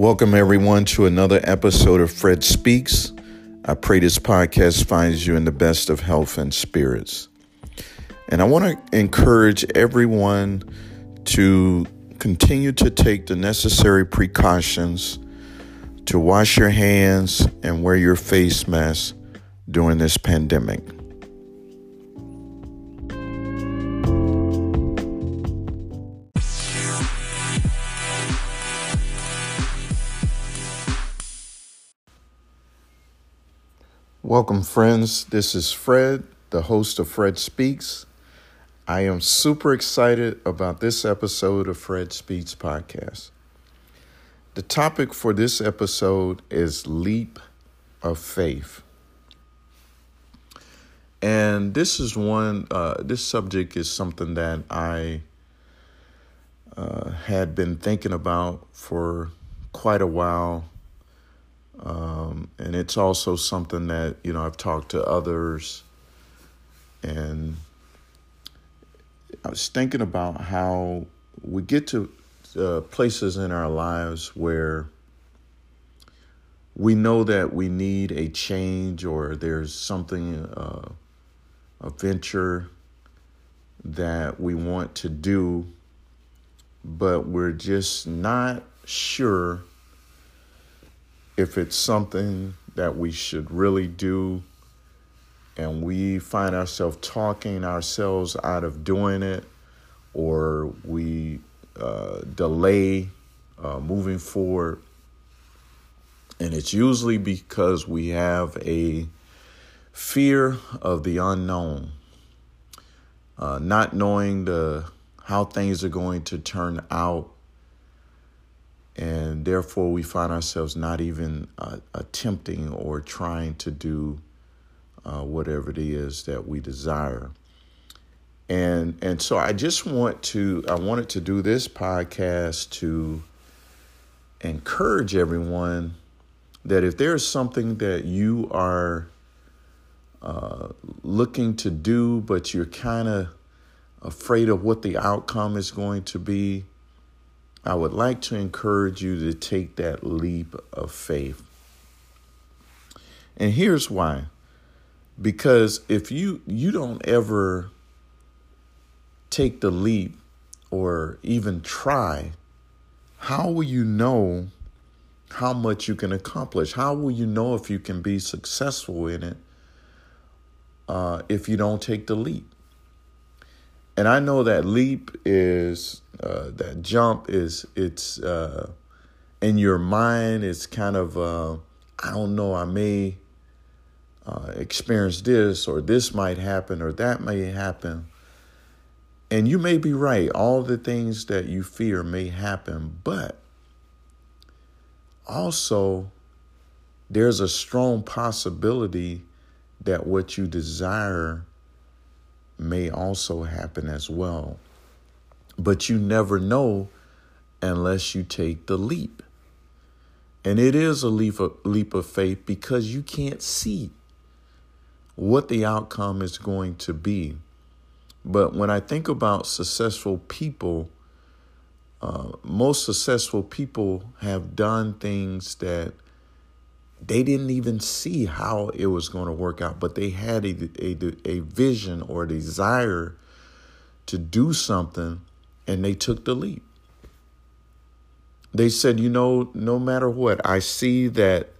Welcome, everyone, to another episode of Fred Speaks. I pray this podcast finds you in the best of health and spirits. And I want to encourage everyone to continue to take the necessary precautions to wash your hands and wear your face mask during this pandemic. Welcome, friends. This is Fred, the host of Fred Speaks. I am super excited about this episode of Fred Speaks podcast. The topic for this episode is leap of faith. And this is one, uh, this subject is something that I uh, had been thinking about for quite a while. Um, and it's also something that, you know, I've talked to others and I was thinking about how we get to uh, places in our lives where we know that we need a change or there's something, uh, a venture that we want to do, but we're just not sure if it's something that we should really do and we find ourselves talking ourselves out of doing it or we uh, delay uh, moving forward. And it's usually because we have a fear of the unknown, uh, not knowing the how things are going to turn out, and therefore we find ourselves not even uh, attempting or trying to do uh, whatever it is that we desire. And and so I just want to I wanted to do this podcast to encourage everyone that if there's something that you are uh, looking to do, but you're kind of afraid of what the outcome is going to be, I would like to encourage you to take that leap of faith. And here's why. Because if you you don't ever take the leap or even try, how will you know how much you can accomplish? How will you know if you can be successful in it uh, if you don't take the leap? And I know that leap is uh, that jump is it's uh, in your mind. It's kind of uh, I don't know. I may uh, experience this or this might happen or that may happen. And you may be right. All the things that you fear may happen, but also there's a strong possibility that what you desire may also happen as well. But you never know unless you take the leap. And it is a leap of, leap of faith because you can't see what the outcome is going to be. But when I think about successful people, uh, most successful people have done things that they didn't even see how it was going to work out, but they had a, a, a vision or a desire to do something and they took the leap. They said, you know, no matter what, I see that,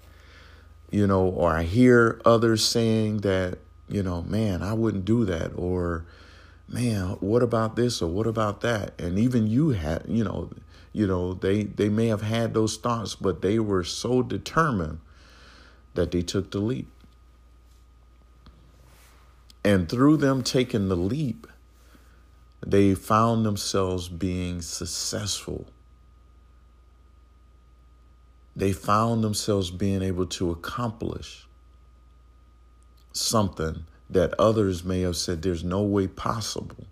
you know, or I hear others saying that, you know, man, I wouldn't do that, or, man, what about this or what about that? And even you had, you know, you know, they they may have had those thoughts, but they were so determined that they took the leap. And through them taking the leap, they found themselves being successful. They found themselves being able to accomplish something that others may have said there's no way possible.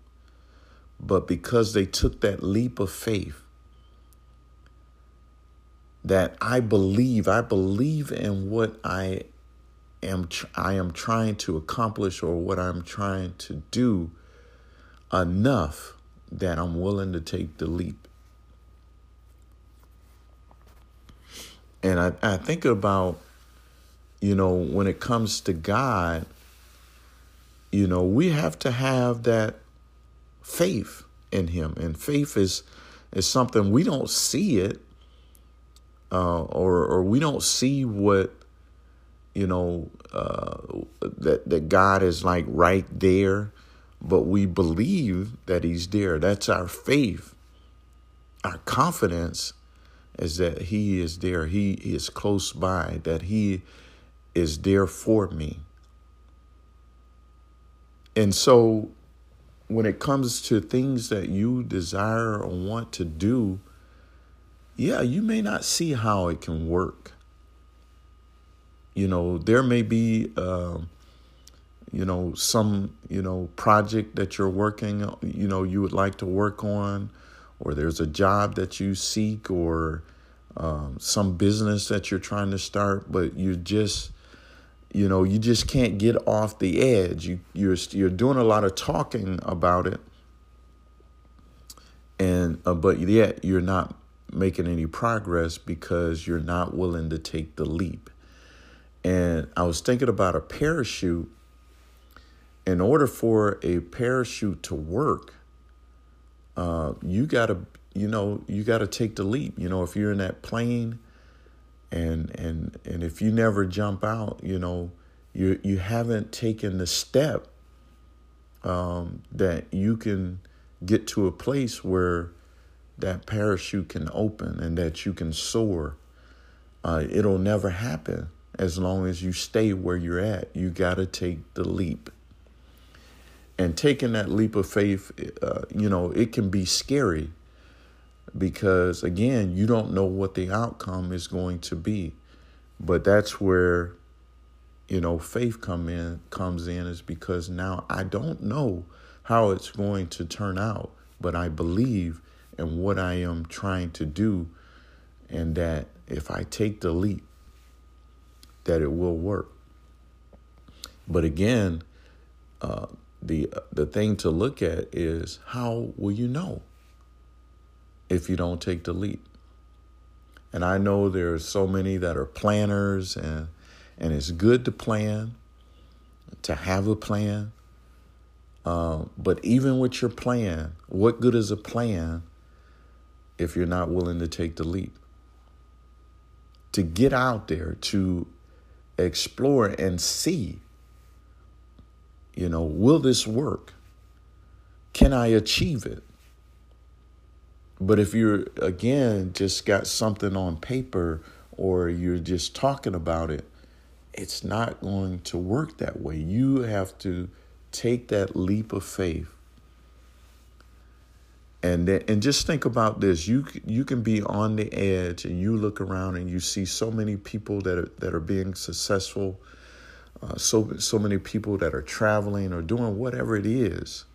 But because they took that leap of faith, that I believe, I believe in what I am I am trying to accomplish or what I'm trying to do enough that I'm willing to take the leap. And I, I think about, you know, when it comes to God, you know, we have to have that faith in Him. And faith is is something we don't see it, uh, or or we don't see what you know uh, that that God is like right there, but we believe that He's there. That's our faith. Our confidence is that He is there. He is close by. That He is there for me. And so, when it comes to things that you desire or want to do, yeah, you may not see how it can work. You know, there may be, uh, you know, some, you know, project that you're working, you know, you would like to work on, or there's a job that you seek, or um, some business that you're trying to start, but you just, you know, you just can't get off the edge. You, you're you're doing a lot of talking about it, and uh, but yet you're not making any progress because you're not willing to take the leap. And I was thinking about a parachute. In order for a parachute to work, uh, you gotta, you know, you gotta take the leap. You know, if you're in that plane, and and and if you never jump out, you know, you you haven't taken the step um, that you can get to a place where that parachute can open and that you can soar. Uh, it'll never happen as long as you stay where you're at. You got to take the leap. And taking that leap of faith, uh, you know, it can be scary because, again, you don't know what the outcome is going to be. But that's where, you know, faith come in comes in is because now I don't know how it's going to turn out, but I believe in what I am trying to do, and that if I take the leap, that it will work. But again, uh, the the thing to look at is how will you know if you don't take the leap? And I know there are so many that are planners, and and it's good to plan, to have a plan. Uh, but even with your plan, what good is a plan if you're not willing to take the leap? To get out there, to explore and see, you know, will this work? Can I achieve it? But if you're, again, just got something on paper or you're just talking about it, it's not going to work that way. You have to take that leap of faith. And then, and just think about this: you you can be on the edge, and you look around and you see so many people that are that are being successful, uh, so so many people that are traveling or doing whatever it is,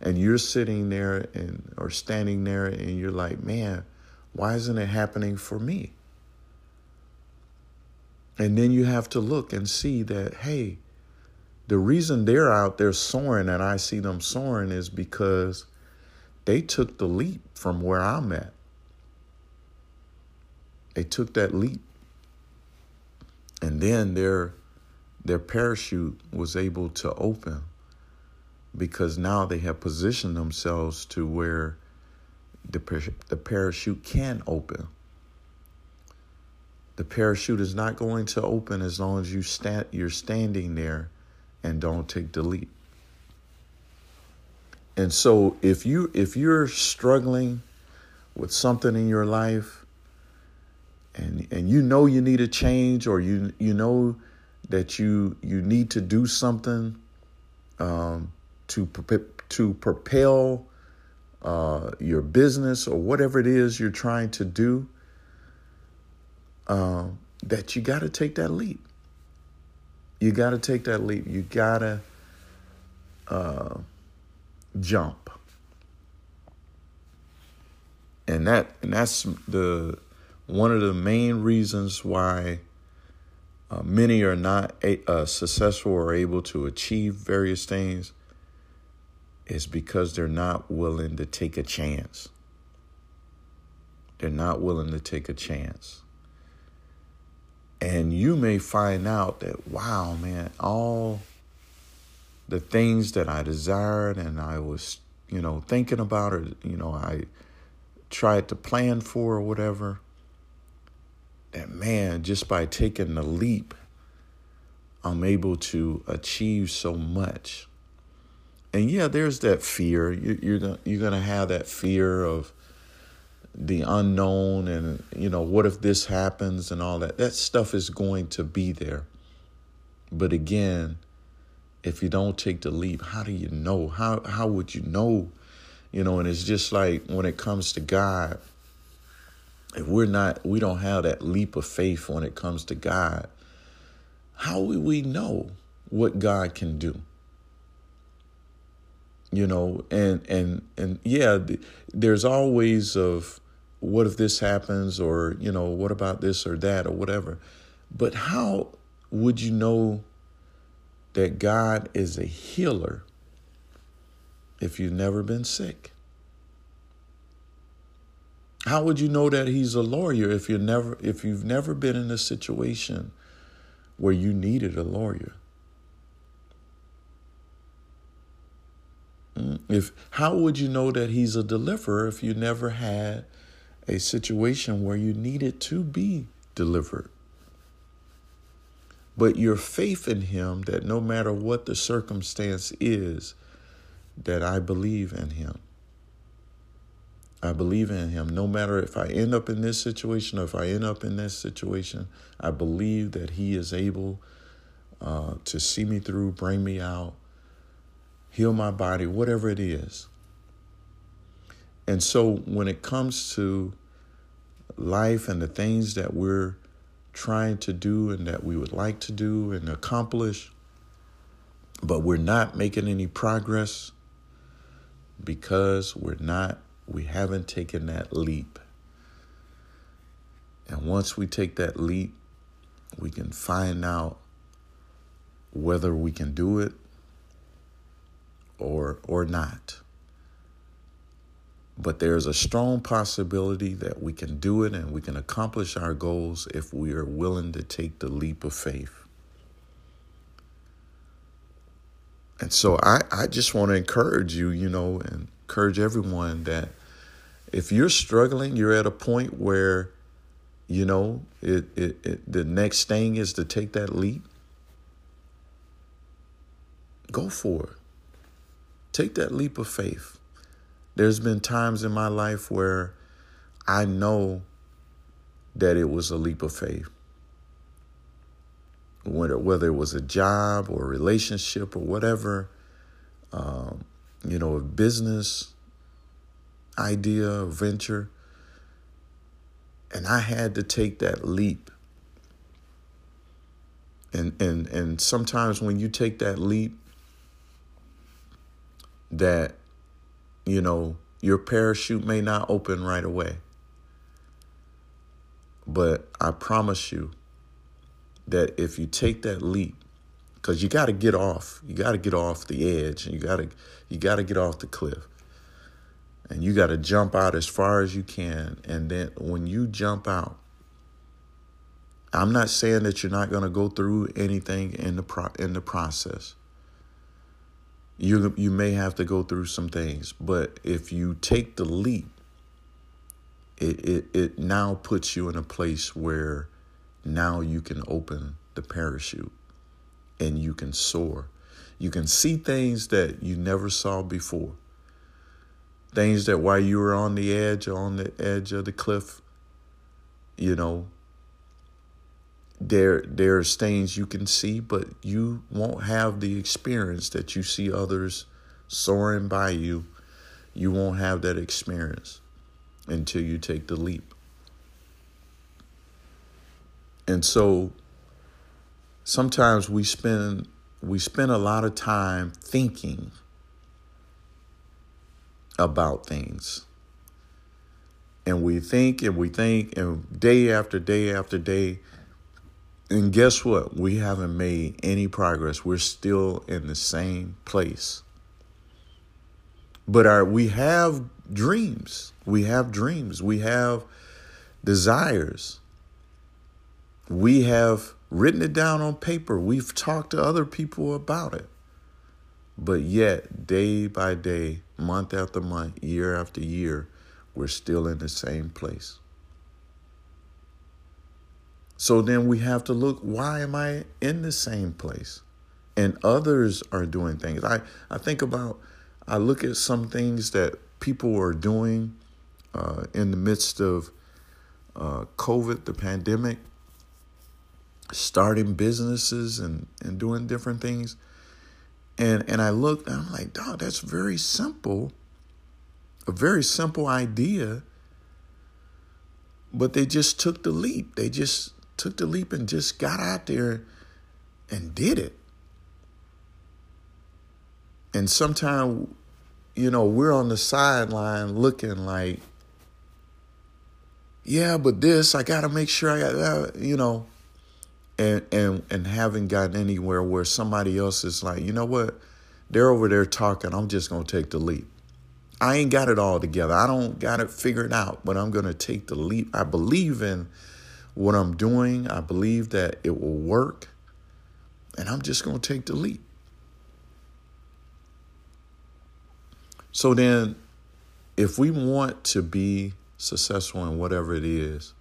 and you're sitting there and or standing there and you're like, man, why isn't it happening for me? And then you have to look and see that, hey, the reason they're out there soaring and I see them soaring is because they took the leap from where I'm at. They took that leap. And then their their parachute was able to open because now they have positioned themselves to where the, the parachute can open. The parachute is not going to open as long as you stand, you're standing there and don't take the leap. And so if you if you're struggling with something in your life and and you know you need a change or you you know that you you need to do something um, to to propel uh, your business or whatever it is you're trying to do, uh, that you got to take that leap. You got to take that leap. You got to uh, jump, and that and that's the one of the main reasons why. Uh, many are not a, uh, successful or able to achieve various things is because they're not willing to take a chance. They're not willing to take a chance. And you may find out that, wow, man, all the things that I desired and I was, you know, thinking about or, you know, I tried to plan for or whatever, that man, just by taking the leap, I'm able to achieve so much. And yeah, there's that fear. You, you're gonna, you're gonna have that fear of the unknown, and you know, what if this happens, and all that. That stuff is going to be there. But again, if you don't take the leap, how do you know? How how would you know? You know, and it's just like when it comes to God, if we're not we don't have that leap of faith when it comes to God, how will we know what God can do? You know, and and and yeah, there's always of what if this happens or, you know, what about this or that or whatever. But how would you know that God is a healer if you've never been sick? How would you know that he's a lawyer if you never if you've never been in a situation where you needed a lawyer? Mm, if how would you know that he's a deliverer if you never had a situation where you needed to be delivered? But your faith in him that no matter what the circumstance is, that I believe in him. I believe in him. No matter if I end up in this situation or if I end up in this situation, I believe that he is able uh, to see me through, bring me out, heal my body, whatever it is. And so when it comes to life and the things that we're trying to do and that we would like to do and accomplish, but we're not making any progress because we're not, we haven't taken that leap. And once we take that leap, we can find out whether we can do it or or not. But there's a strong possibility that we can do it and we can accomplish our goals if we are willing to take the leap of faith. And so I, I just want to encourage you, you know, and encourage everyone that if you're struggling, you're at a point where, you know, it, it, it the next thing is to take that leap. Go for it. Take that leap of faith. There's been times in my life where I know that it was a leap of faith. Whether whether it was a job or a relationship or whatever, um, you know, a business idea, venture. And I had to take that leap. And, and, and sometimes when you take that leap, that you know, your parachute may not open right away. But I promise you that if you take that leap, because you got to get off, you got to get off the edge, and you got to you got to get off the cliff, and you got to jump out as far as you can. And then when you jump out, I'm not saying that you're not going to go through anything in the pro- in the process you you may have to go through some things, but if you take the leap, it, it, it now puts you in a place where now you can open the parachute and you can soar. You can see things that you never saw before. Things that while you were on the edge, on the edge of the cliff, you know, there there's things you can see, but you won't have the experience that you see others soaring by you. You won't have that experience until you take the leap. And so sometimes we spend we spend a lot of time thinking about things. And we think and we think and day after day after day and guess what? We haven't made any progress. We're still in the same place. But our we have dreams. We have dreams. We have desires. we have written it down on paper. We've talked to other people about it. But yet, day by day, month after month, year after year, we're still in the same place. So then we have to look why am I in the same place? And others are doing things. I, I think about, I look at some things that people are doing uh, in the midst of uh, COVID, the pandemic, starting businesses and, and doing different things. And and I looked and I'm like, dog, that's very simple. A very simple idea. But they just took the leap. They just took the leap and just got out there and did it. And sometimes, you know, we're on the sideline looking like, yeah, but this, I got to make sure I got that, you know and and and haven't gotten anywhere where somebody else is like, you know what, they're over there talking. I'm just gonna take the leap. I ain't got it all together. I don't got it figured out, but I'm gonna take the leap. I believe in what I'm doing. I believe that it will work, and I'm just gonna take the leap. So then, if we want to be successful in whatever it is,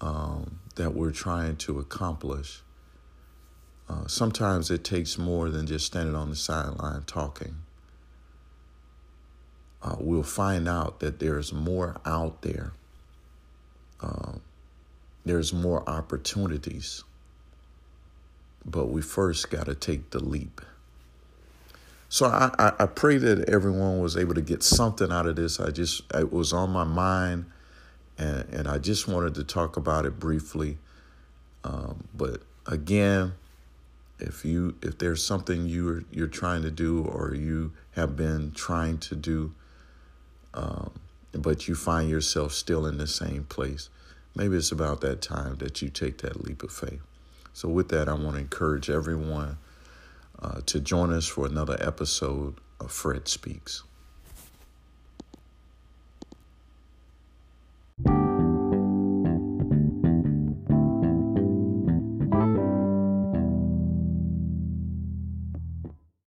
um, that we're trying to accomplish. Uh, sometimes it takes more than just standing on the sideline talking. Uh, we'll find out that there's more out there. Uh, there's more opportunities. But we first got to take the leap. So I, I, I, pray that everyone was able to get something out of this. I just it was on my mind and, and I just wanted to talk about it briefly. Um, but again, if you if there's something you're you're trying to do or you have been trying to do, um, but you find yourself still in the same place, maybe it's about that time that you take that leap of faith. So, with that, I want to encourage everyone uh, to join us for another episode of Fred Speaks.